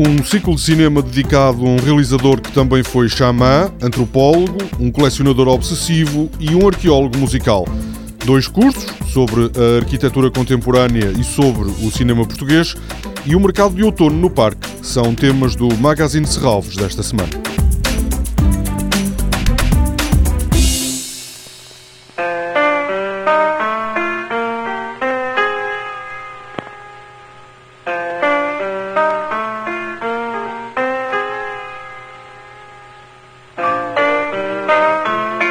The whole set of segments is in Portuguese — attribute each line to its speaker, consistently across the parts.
Speaker 1: Um ciclo de cinema dedicado a um realizador que também foi xamã, antropólogo, um colecionador obsessivo e um arqueólogo musical. Dois cursos sobre a arquitetura contemporânea e sobre o cinema português e o mercado de outono no parque são temas do Magazine Serralves desta semana.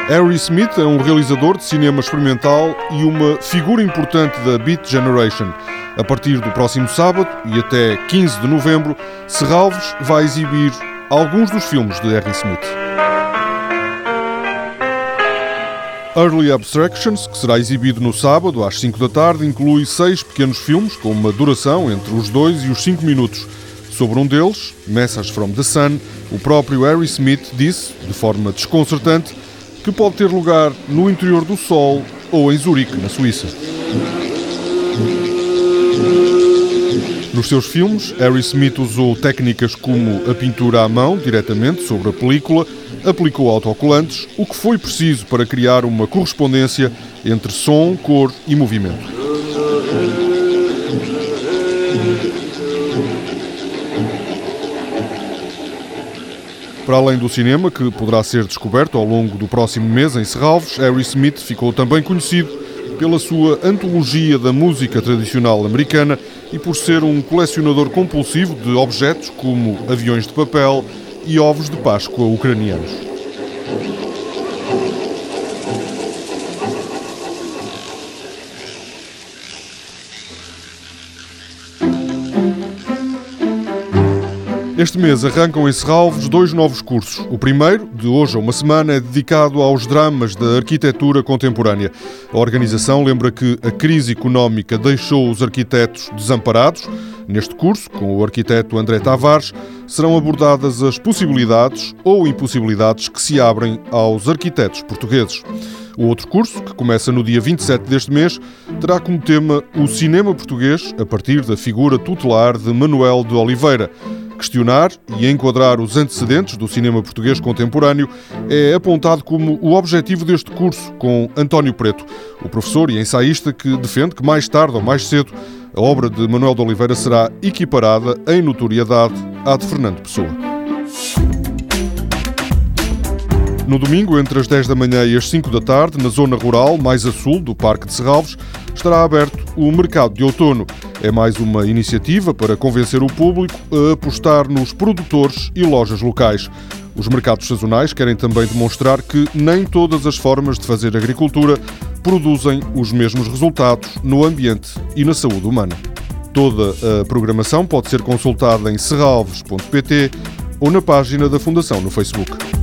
Speaker 1: Harry Smith é um realizador de cinema experimental e uma figura importante da Beat Generation. A partir do próximo sábado e até 15 de novembro, Serralves vai exibir alguns dos filmes de Harry Smith. Early Abstractions, que será exibido no sábado às 5 da tarde, inclui seis pequenos filmes com uma duração entre os 2 e os 5 minutos. Sobre um deles, Message from the Sun, o próprio Harry Smith disse, de forma desconcertante, que pode ter lugar no interior do Sol ou em Zurique, na Suíça. Nos seus filmes, Harry Smith usou técnicas como a pintura à mão, diretamente sobre a película, aplicou autocolantes, o que foi preciso para criar uma correspondência entre som, cor e movimento. Para além do cinema, que poderá ser descoberto ao longo do próximo mês em Serralves, Harry Smith ficou também conhecido pela sua antologia da música tradicional americana e por ser um colecionador compulsivo de objetos como aviões de papel e ovos de Páscoa ucranianos. Este mês arrancam em Serralves dois novos cursos. O primeiro, de hoje a uma semana, é dedicado aos dramas da arquitetura contemporânea. A organização lembra que a crise económica deixou os arquitetos desamparados. Neste curso, com o arquiteto André Tavares, serão abordadas as possibilidades ou impossibilidades que se abrem aos arquitetos portugueses. O outro curso, que começa no dia 27 deste mês, terá como tema o cinema português a partir da figura tutelar de Manuel de Oliveira. Questionar e enquadrar os antecedentes do cinema português contemporâneo é apontado como o objetivo deste curso com António Preto, o professor e ensaísta que defende que mais tarde ou mais cedo a obra de Manuel de Oliveira será equiparada em notoriedade à de Fernando Pessoa. No domingo, entre as 10 da manhã e as 5 da tarde, na zona rural mais a sul do Parque de Serralves, estará aberto o Mercado de Outono. É mais uma iniciativa para convencer o público a apostar nos produtores e lojas locais. Os mercados sazonais querem também demonstrar que nem todas as formas de fazer agricultura produzem os mesmos resultados no ambiente e na saúde humana. Toda a programação pode ser consultada em serralves.pt ou na página da Fundação no Facebook.